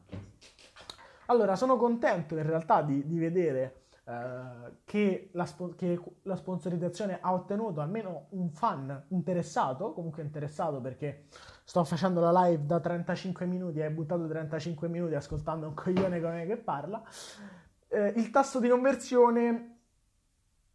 Allora, sono contento in realtà di, di vedere eh, che, la, che, la, sponsorizzazione ha ottenuto almeno un fan interessato, comunque interessato perché sto facendo la live da 35 minuti e hai buttato 35 minuti ascoltando un coglione come me che parla. Eh, il tasso di conversione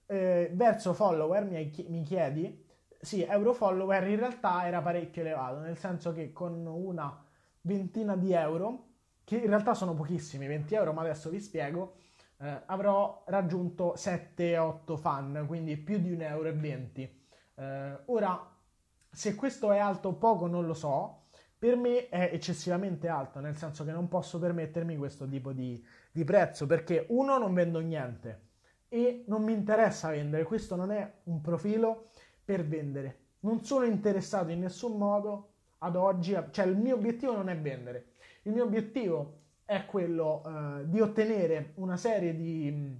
eh, verso follower, mi, mi chiedi, sì, euro follower in realtà era parecchio elevato, nel senso che con una ventina di euro, che in realtà sono pochissimi, 20 euro, ma adesso vi spiego, eh, avrò raggiunto 7-8 fan, quindi più di 1,20 euro. Eh, ora, se questo è alto o poco non lo so, per me è eccessivamente alto, nel senso che non posso permettermi questo tipo di, di prezzo, perché uno non vendo niente e non mi interessa vendere, questo non è un profilo per vendere. Non sono interessato in nessun modo ad oggi, cioè il mio obiettivo non è vendere. Il mio obiettivo è quello uh, di ottenere una serie di,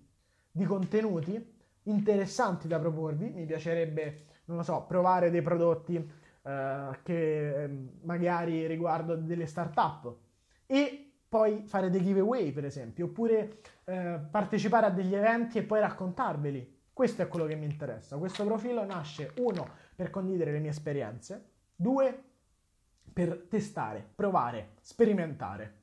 di, contenuti interessanti da proporvi. Mi piacerebbe, non lo so, provare dei prodotti uh, che ehm, magari riguardo delle start-up e poi fare dei giveaway, per esempio, oppure uh, partecipare a degli eventi e poi raccontarveli. Questo è quello che mi interessa. Questo profilo nasce, uno, per condividere le mie esperienze, due, per testare, provare, sperimentare.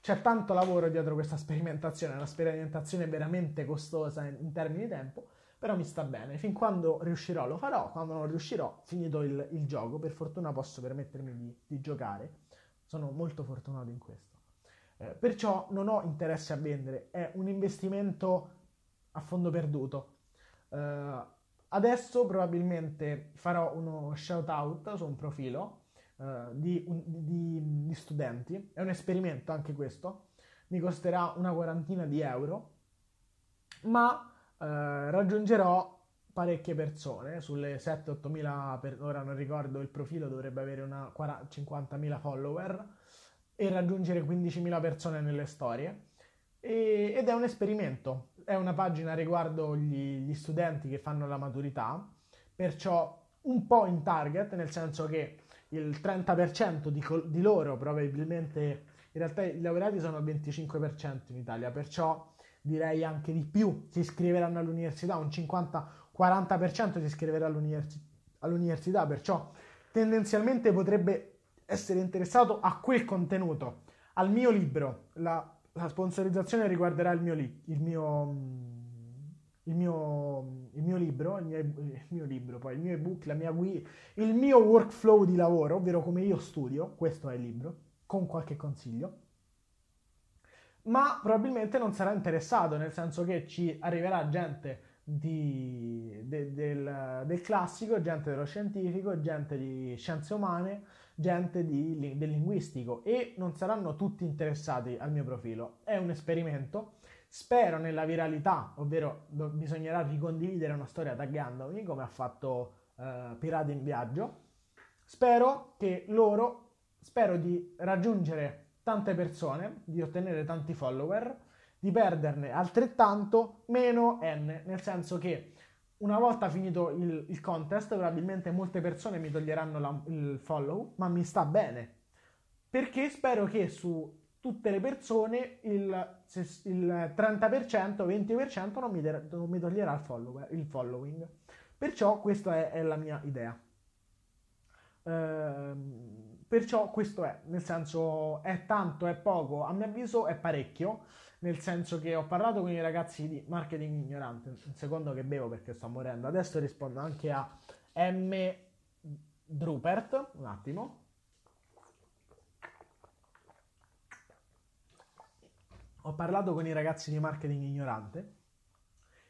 C'è tanto lavoro dietro questa sperimentazione, è una sperimentazione veramente costosa in, in, termini di tempo, però mi sta bene. Fin quando riuscirò lo farò, quando non riuscirò, finito il, il gioco, per fortuna posso permettermi di, di, giocare. Sono molto fortunato in questo. Eh, perciò non ho interesse a vendere, è un investimento a fondo perduto. Eh, adesso probabilmente farò uno shout out su un profilo uh, di, di, di, studenti. È un esperimento anche questo. Mi costerà una quarantina di euro, ma uh, raggiungerò parecchie persone. Sulle 7-8 mila, per ora non ricordo il profilo, dovrebbe avere una 50.000 follower e raggiungere 15.000 persone nelle storie. E, ed è un esperimento. È una pagina riguardo gli, gli studenti che fanno la maturità, perciò un po' in target, nel senso che il 30% di, col- di loro probabilmente, in realtà i laureati sono il 25% in Italia, perciò direi anche di più si iscriveranno all'università, un 50-40% si iscriverà all'università, all'università, perciò tendenzialmente potrebbe essere interessato a quel contenuto, al mio libro. La, la sponsorizzazione riguarderà il mio, li- il mio il mio, il mio libro, il mio, il mio, libro, poi il mio ebook, la mia guida, il mio workflow di lavoro, ovvero come io studio, questo è il libro, con qualche consiglio, ma probabilmente non sarà interessato, nel senso che ci arriverà gente di, de, del, del, classico, gente dello scientifico, gente di scienze umane, gente di, del linguistico e non saranno tutti interessati al mio profilo. È un esperimento. Spero nella viralità, ovvero do, bisognerà ricondividere una storia taggandomi come ha fatto uh, Pirati in Viaggio. Spero che loro, spero di raggiungere tante persone, di ottenere tanti follower di perderne altrettanto meno n, nel senso che una volta finito il, il contest probabilmente molte persone mi toglieranno la, il follow, ma mi sta bene, perché spero che su tutte le persone il, il 30%, 20% non mi, non mi toglierà il, follow, il, following. Perciò questa è, è la mia idea. Ehm, perciò questo è, nel senso è tanto, è poco, a mio avviso è parecchio nel senso che ho parlato con i ragazzi di marketing ignorante, un secondo che bevo perché sto morendo, adesso rispondo anche a M. Drupert, un attimo. Ho parlato con i ragazzi di marketing ignorante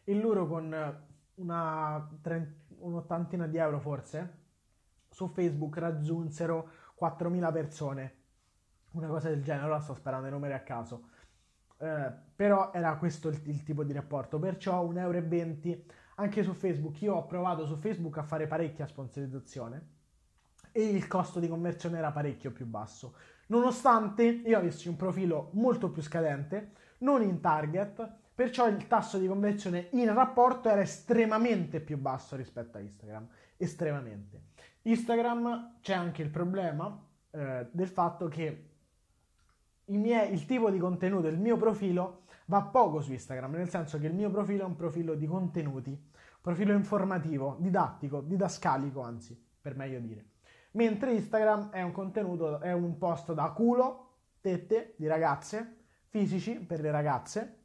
e loro con una trent- un'ottantina di euro forse su Facebook raggiunsero 4.000 persone, una cosa del genere, ora sto sparando i numeri a caso. Eh, però era questo il, il, tipo di rapporto, perciò 1,20 euro anche su Facebook. Io ho provato su Facebook a fare parecchia sponsorizzazione e il costo di conversione era parecchio più basso. Nonostante io avessi un profilo molto più scadente, non in target, perciò il tasso di conversione in rapporto era estremamente più basso rispetto a Instagram. Estremamente. Instagram c'è anche il problema eh, del fatto che il, mie, il tipo di contenuto, il mio profilo va poco su Instagram, nel senso che il mio profilo è un profilo di contenuti, profilo informativo, didattico, didascalico, anzi, per meglio dire. Mentre Instagram è un contenuto, è un post da culo, tette di ragazze, fisici per le ragazze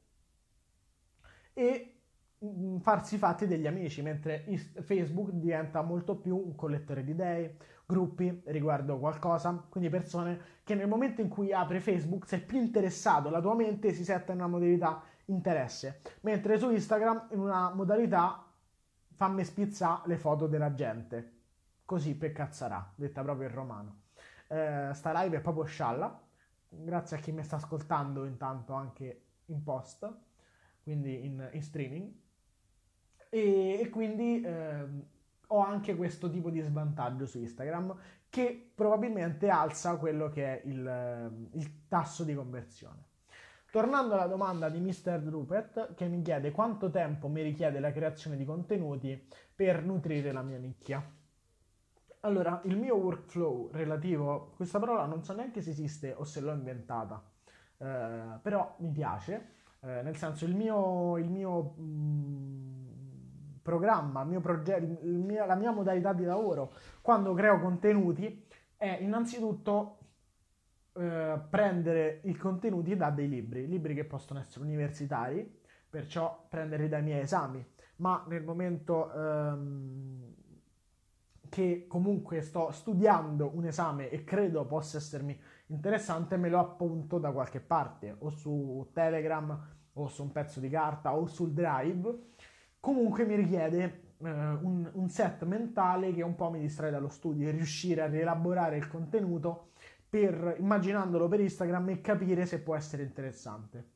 e mm, farsi fatti degli amici, mentre Facebook diventa molto più un collettore di idee, gruppi riguardo qualcosa, quindi persone che nel momento in cui apre Facebook sei più interessato, la tua mente si setta in una modalità interesse, mentre su Instagram in una modalità fammi spizzare le foto della gente, così per cazzarà, detta proprio in romano. Eh, sta live è proprio scialla, grazie a chi mi sta ascoltando intanto anche in post, quindi in, in streaming, e, e quindi... Eh, ho anche questo tipo di svantaggio su Instagram che probabilmente alza quello che è il, ehm, il tasso di conversione. Tornando alla domanda di Mr. Rupert che mi chiede quanto tempo mi richiede la creazione di contenuti per nutrire la mia nicchia. Allora, il mio workflow relativo, questa parola non so neanche se esiste o se l'ho inventata, eh, però mi piace, eh, nel senso il mio, il mio mh, mm, programma, il mio progetto, il mio, la mia modalità di lavoro quando creo contenuti è innanzitutto eh, prendere i contenuti da dei libri, libri che possono essere universitari, perciò prenderli dai miei esami, ma nel momento ehm, che comunque sto studiando un esame e credo possa essermi interessante, me lo appunto da qualche parte, o su Telegram, o su un pezzo di carta, o sul Drive comunque mi richiede eh, un, un, set mentale che un po' mi distrae dallo studio e riuscire a rielaborare il contenuto per, immaginandolo per Instagram e capire se può essere interessante.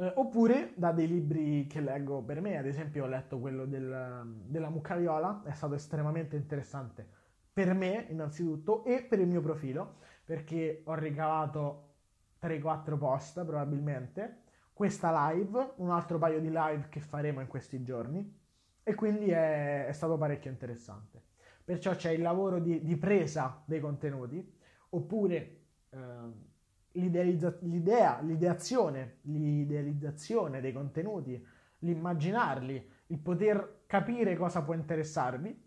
Eh, oppure da dei libri che leggo per me, ad esempio ho letto quello del, della mucca viola, è stato estremamente interessante per me innanzitutto e per il mio profilo, perché ho ricavato 3-4 post probabilmente questa live, un altro paio di live che faremo in questi giorni e quindi è, è stato parecchio interessante. Perciò c'è il lavoro di, di presa dei contenuti oppure eh, l'idea, l'ideazione, l'idealizzazione dei contenuti, l'immaginarli, il poter capire cosa può interessarvi,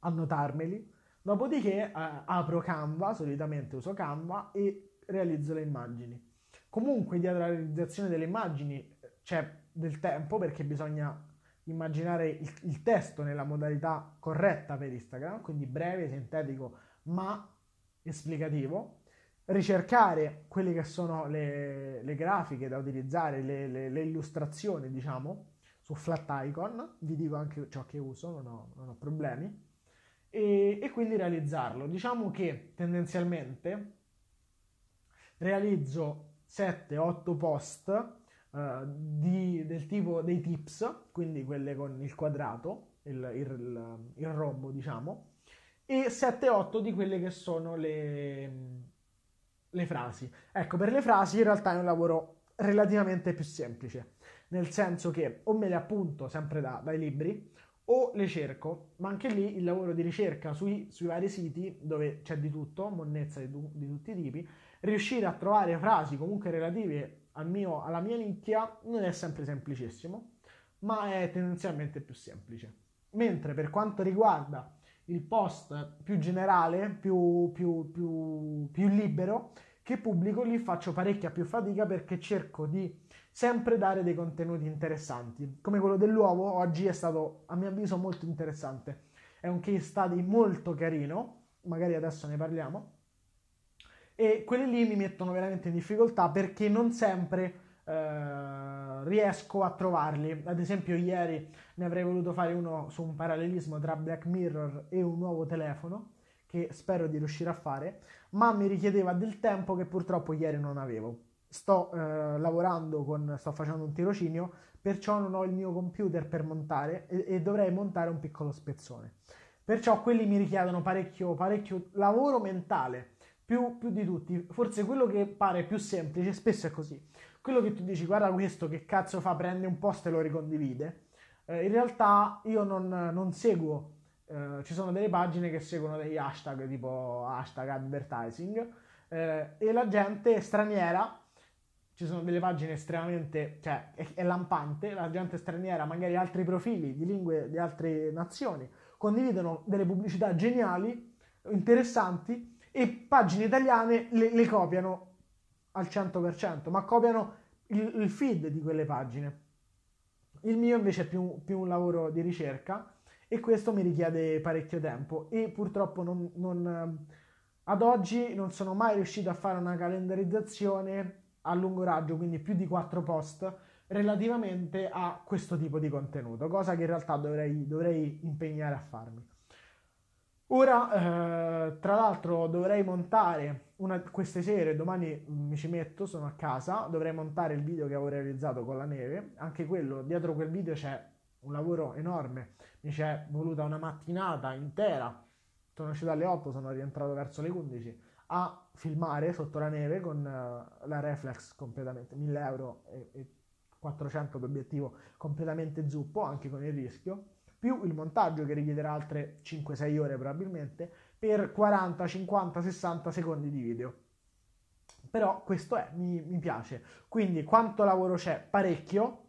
annotarmeli, dopodiché eh, apro Canva, solitamente uso Canva e realizzo le immagini. Comunque dietro la realizzazione delle immagini c'è del tempo perché bisogna immaginare il, il, testo nella modalità corretta per Instagram, quindi breve, sintetico, ma esplicativo. Ricercare quelle che sono le, le grafiche da utilizzare, le, le, le illustrazioni, diciamo, su Flat Icon, vi dico anche ciò che uso, non ho, non ho problemi, e, e quindi realizzarlo. Diciamo che tendenzialmente realizzo 7-8 post uh, di, del tipo dei tips, quindi quelle con il quadrato, il, il, il rombo diciamo, e 7-8 di quelle che sono le, le frasi. Ecco, per le frasi in realtà è un lavoro relativamente più semplice, nel senso che o me le appunto sempre da, dai libri o le cerco, ma anche lì il lavoro di ricerca sui, sui vari siti dove c'è di tutto, monnezza di, di, tutti i tipi, riuscire a trovare frasi comunque relative al mio, alla mia nicchia non è sempre semplicissimo, ma è tendenzialmente più semplice. Mentre per quanto riguarda il post più generale, più, più, più, più libero, che pubblico, lì faccio parecchia più fatica perché cerco di sempre dare dei contenuti interessanti. Come quello dell'uovo, oggi è stato a mio avviso molto interessante. È un case study molto carino, magari adesso ne parliamo. E quelli lì mi mettono veramente in difficoltà perché non sempre eh, riesco a trovarli. Ad esempio, ieri ne avrei voluto fare uno su un parallelismo tra Black Mirror e un nuovo telefono, che spero di riuscire a fare, ma mi richiedeva del tempo che purtroppo ieri non avevo. Sto eh, lavorando con, sto facendo un tirocinio, perciò non ho il mio computer per montare e, e dovrei montare un piccolo spezzone. Perciò quelli mi richiedono parecchio, parecchio lavoro mentale, più, più di tutti. Forse quello che pare più semplice, spesso è così quello che tu dici, guarda questo che cazzo fa, prende un post e lo ricondivide, eh, in realtà io non, non seguo, eh, ci sono delle pagine che seguono degli hashtag tipo hashtag advertising eh, e la gente straniera, ci sono delle pagine estremamente, cioè è, è lampante, la gente straniera, magari altri profili di lingue di altre nazioni, condividono delle pubblicità geniali, interessanti e pagine italiane le, le copiano al 100%, ma copiano il, il feed di quelle pagine. Il mio invece è più, più, un lavoro di ricerca e questo mi richiede parecchio tempo e purtroppo non, non, ad oggi non sono mai riuscito a fare una calendarizzazione a lungo raggio, quindi più di 4 post relativamente a questo tipo di contenuto, cosa che in realtà dovrei, dovrei impegnare a farmi. Ora, eh, tra l'altro, dovrei montare una, queste sere, domani mi ci metto, sono a casa, dovrei montare il video che avevo realizzato con la neve. Anche quello, dietro quel video c'è un lavoro enorme, mi c'è voluta una mattinata intera. Sono uscito alle 8, sono rientrato verso le 11 a filmare sotto la neve con uh, la reflex completamente 1000 euro e, e 400 d'obiettivo completamente zuppo, anche con il rischio più il montaggio che richiederà altre 5-6 ore probabilmente, per 40, 50, 60 secondi di video. Però questo è, mi, mi piace. Quindi quanto lavoro c'è? Parecchio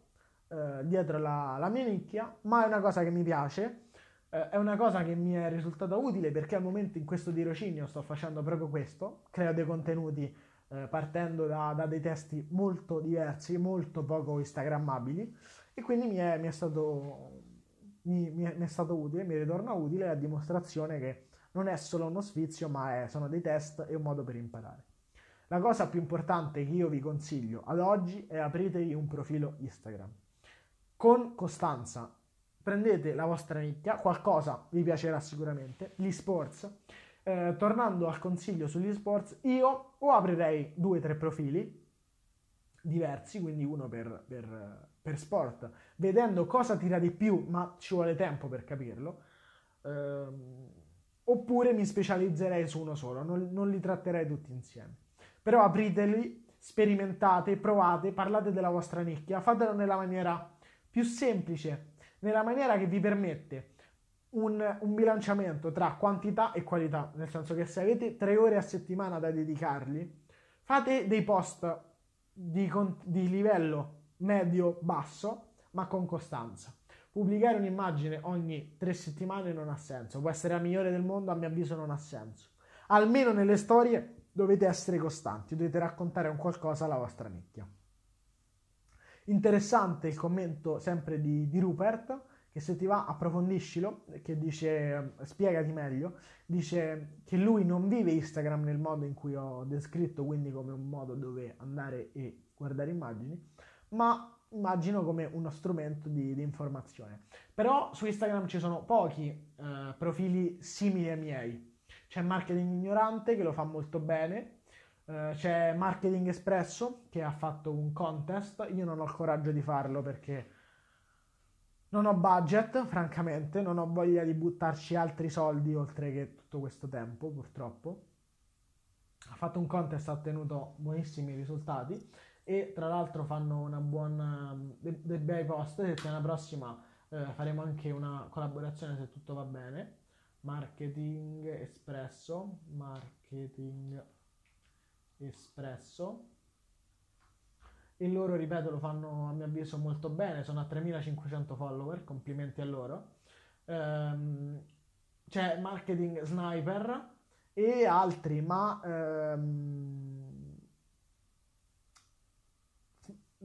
eh, dietro la, la, mia nicchia, ma è una cosa che mi piace. Eh, è una cosa che mi è risultata utile perché al momento in questo tirocinio sto facendo proprio questo, creo dei contenuti eh, partendo da, da, dei testi molto diversi, molto poco instagrammabili e quindi mi è, mi è stato mi, mi, è stato utile, mi ritorna utile a dimostrazione che non è solo uno sfizio, ma è, sono dei test e un modo per imparare. La cosa più importante che io vi consiglio ad oggi è apritevi un profilo Instagram. Con costanza prendete la vostra nicchia, qualcosa vi piacerà sicuramente, gli sports. Eh, tornando al consiglio sugli sports, io o aprirei due o tre profili diversi, quindi uno per, per per sport, vedendo cosa tira di più, ma ci vuole tempo per capirlo, ehm, oppure mi specializzerei su uno solo, non, non li tratterei tutti insieme. Però apriteli, sperimentate, provate, parlate della vostra nicchia, fatelo nella maniera più semplice, nella maniera che vi permette un, un, bilanciamento tra quantità e qualità, nel senso che se avete tre ore a settimana da dedicarli, fate dei post di, di livello medio-basso, ma con costanza. Pubblicare un'immagine ogni tre settimane non ha senso, può essere la migliore del mondo, a mio avviso non ha senso. Almeno nelle storie dovete essere costanti, dovete raccontare un qualcosa alla vostra nicchia. Interessante il commento sempre di, di Rupert, che se ti va approfondiscilo, che dice, spiegati meglio, dice che lui non vive Instagram nel modo in cui ho descritto, quindi come un modo dove andare e guardare immagini, ma immagino come uno strumento di, di informazione. Però su Instagram ci sono pochi eh, profili simili ai miei. C'è Marketing Ignorante che lo fa molto bene, eh, c'è Marketing Espresso che ha fatto un contest, io non ho il coraggio di farlo perché non ho budget, francamente, non ho voglia di buttarci altri soldi oltre che tutto questo tempo, purtroppo. Ha fatto un contest, ha ottenuto buonissimi risultati e tra l'altro fanno una buona dei, bei post. Settimana prossima eh, faremo anche una collaborazione se tutto va bene. Marketing Espresso, Marketing Espresso e loro, ripeto, lo fanno a mio avviso molto bene, sono a 3500 follower, complimenti a loro. Ehm, c'è Marketing Sniper e altri, ma ehm,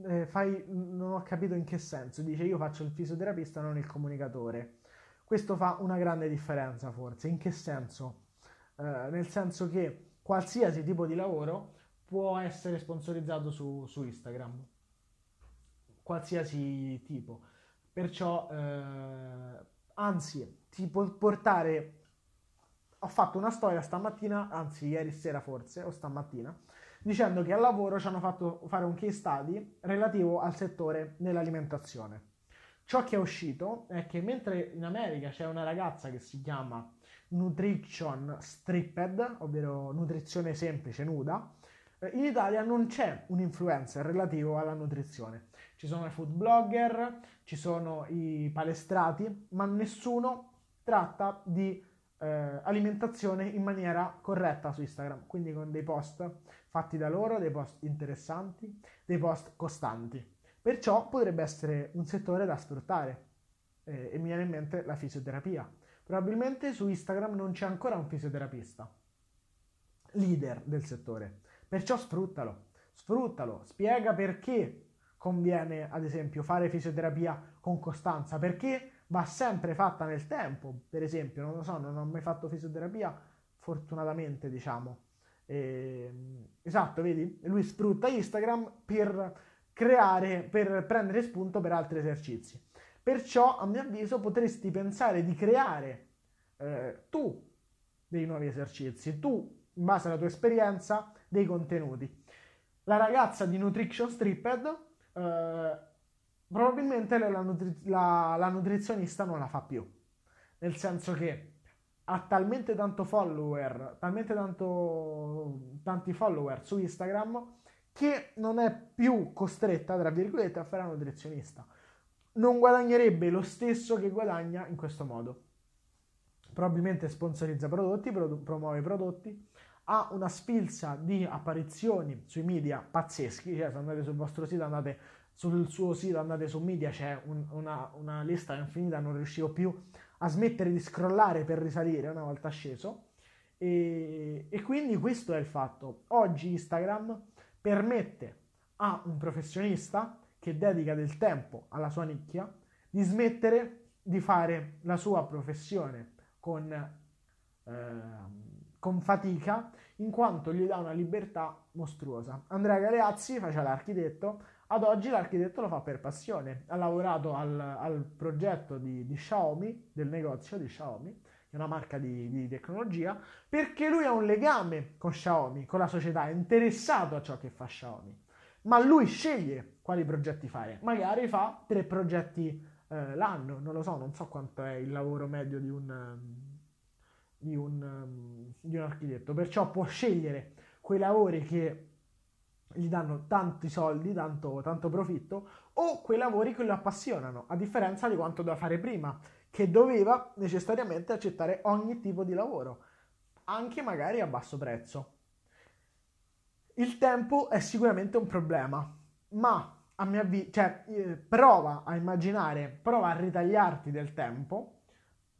eh, fai, non ho capito in che senso. Dice io faccio il fisioterapista, non il comunicatore. Questo fa una grande differenza forse. In che senso? Eh, nel senso che qualsiasi tipo di lavoro può essere sponsorizzato su, su Instagram, qualsiasi tipo. Perciò, eh, anzi, ti può portare... Ho fatto una storia stamattina, anzi ieri sera forse, o stamattina, dicendo che al lavoro ci hanno fatto fare un case study relativo al settore dell'alimentazione. Ciò che è uscito è che mentre in America c'è una ragazza che si chiama Nutrition Stripped, ovvero nutrizione semplice nuda, eh, in Italia non c'è un influencer relativo alla nutrizione. Ci sono i food blogger, ci sono i palestrati, ma nessuno tratta di eh, alimentazione in maniera corretta su Instagram, quindi con dei post fatti da loro, dei post interessanti, dei post costanti. Perciò potrebbe essere un settore da sfruttare eh, e mi viene in mente la fisioterapia. Probabilmente su Instagram non c'è ancora un fisioterapista leader del settore Perciò sfruttalo, sfruttalo, spiega perché conviene ad esempio fare fisioterapia con costanza, perché va sempre fatta nel tempo. Per esempio, non lo so, non ho mai fatto fisioterapia, fortunatamente diciamo. E, esatto, vedi? Lui sfrutta Instagram per creare, per prendere spunto per altri esercizi. Perciò, a mio avviso, potresti pensare di creare eh, tu dei nuovi esercizi, tu, in base alla tua esperienza, dei contenuti. La ragazza di Nutrition Stripped eh, probabilmente la, nutri- la, la nutrizionista non la fa più, nel senso che ha talmente tanto follower, talmente tanto, tanti follower su Instagram che non è più costretta, tra virgolette, a fare la nutrizionista. Non guadagnerebbe lo stesso che guadagna in questo modo. Probabilmente sponsorizza prodotti, produ- promuove prodotti, ha una sfilza di apparizioni sui media pazzeschi, cioè se andate sul vostro sito, andate sul suo sito, andate su media, c'è un, una, una, lista infinita, non riuscivo più a smettere di scrollare per risalire una volta sceso. E, e quindi questo è il fatto. Oggi Instagram permette a un professionista che dedica del tempo alla sua nicchia di smettere di fare la sua professione con... Eh, con fatica in quanto gli dà una libertà mostruosa. Andrea Galeazzi faceva l'architetto, ad oggi l'architetto lo fa per passione, ha lavorato al, al progetto di, di, Xiaomi, del negozio di Xiaomi, che è una marca di, di, tecnologia, perché lui ha un legame con Xiaomi, con la società, è interessato a ciò che fa Xiaomi, ma lui sceglie quali progetti fare, magari fa tre progetti eh, l'anno, non lo so, non so quanto è il lavoro medio di un di un, di un architetto, perciò può scegliere quei lavori che gli danno tanti soldi, tanto, tanto profitto, o quei lavori che lo appassionano, a differenza di quanto doveva fare prima, che doveva necessariamente accettare ogni tipo di lavoro, anche magari a basso prezzo. Il tempo è sicuramente un problema, ma a mio avviso, cioè, eh, prova a immaginare, prova a ritagliarti del tempo,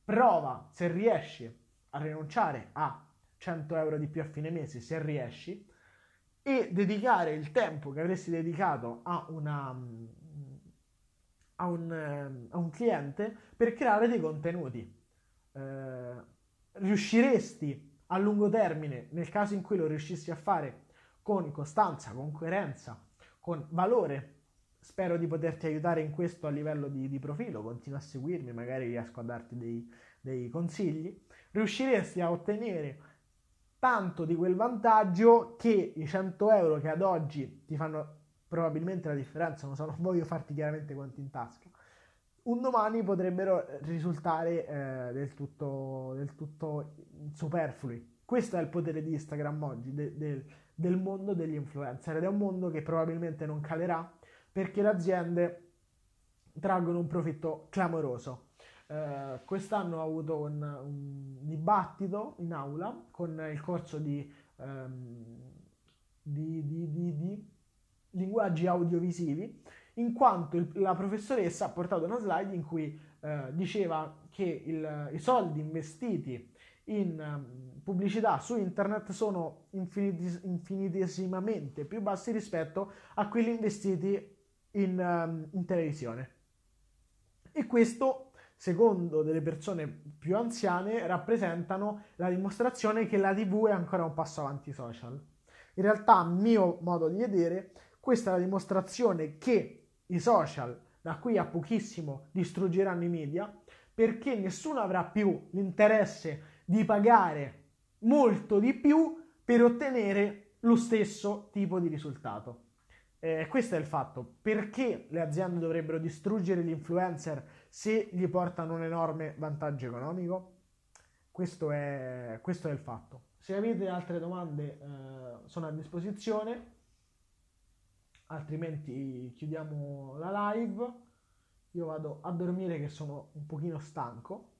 prova se riesci a rinunciare a 100 euro di più a fine mese se riesci e dedicare il tempo che avresti dedicato a, una, a, un, a un cliente per creare dei contenuti. Eh, riusciresti a lungo termine, nel caso in cui lo riuscissi a fare con costanza, con coerenza, con valore spero di poterti aiutare in questo a livello di, di profilo, continua a seguirmi, magari riesco a darti dei, dei consigli, riusciresti a ottenere tanto di quel vantaggio che i 100 euro che ad oggi ti fanno probabilmente la differenza, non so, non voglio farti chiaramente quanti in tasca, un domani potrebbero risultare eh, del, tutto, del, tutto, superflui. Questo è il potere di Instagram oggi, de, de, del mondo degli influencer ed è un mondo che probabilmente non calerà perché le aziende traggono un profitto clamoroso. Eh, quest'anno ho avuto un, un, dibattito in aula con il corso di, um, di, di, di linguaggi audiovisivi, in quanto il, la professoressa ha portato una slide in cui eh, diceva che il, i soldi investiti in um, pubblicità su internet sono infinitis- infinitesimamente più bassi rispetto a quelli investiti in, um, in televisione. E questo secondo delle persone più anziane, rappresentano la dimostrazione che la TV è ancora un passo avanti social. In realtà, a mio modo di vedere, questa è la dimostrazione che i social da qui a pochissimo distruggeranno i media perché nessuno avrà più l'interesse di pagare molto di più per ottenere lo stesso tipo di risultato. Eh, questo è il fatto. Perché le aziende dovrebbero distruggere gli influencer se gli portano un enorme vantaggio economico? Questo è, questo è il fatto. Se avete altre domande eh, sono a disposizione, altrimenti chiudiamo la live. Io vado a dormire che sono un pochino stanco.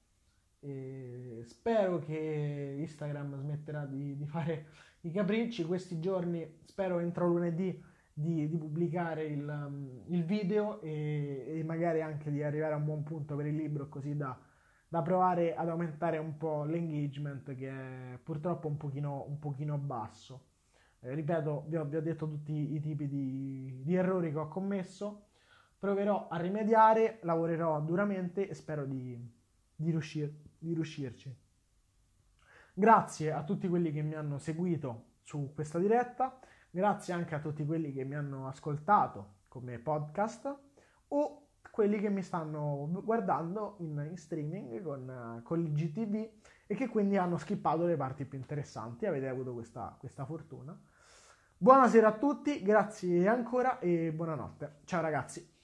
E spero che Instagram smetterà di, di fare i capricci. Questi giorni, spero entro lunedì di, di pubblicare il, um, il video e, e, magari anche di arrivare a un buon punto per il libro così da, da provare ad aumentare un po' l'engagement che è purtroppo un pochino, un pochino basso. Eh, ripeto, vi ho, vi ho, detto tutti i tipi di, di errori che ho commesso, proverò a rimediare, lavorerò duramente e spero di, di, riuscir, di riuscirci. Grazie a tutti quelli che mi hanno seguito su questa diretta. Grazie anche a tutti quelli che mi hanno ascoltato come podcast o quelli che mi stanno guardando in, in streaming con, con l'IGTV e che quindi hanno skippato le parti più interessanti. Avete avuto questa, questa fortuna. Buonasera a tutti, grazie ancora e buonanotte. Ciao ragazzi.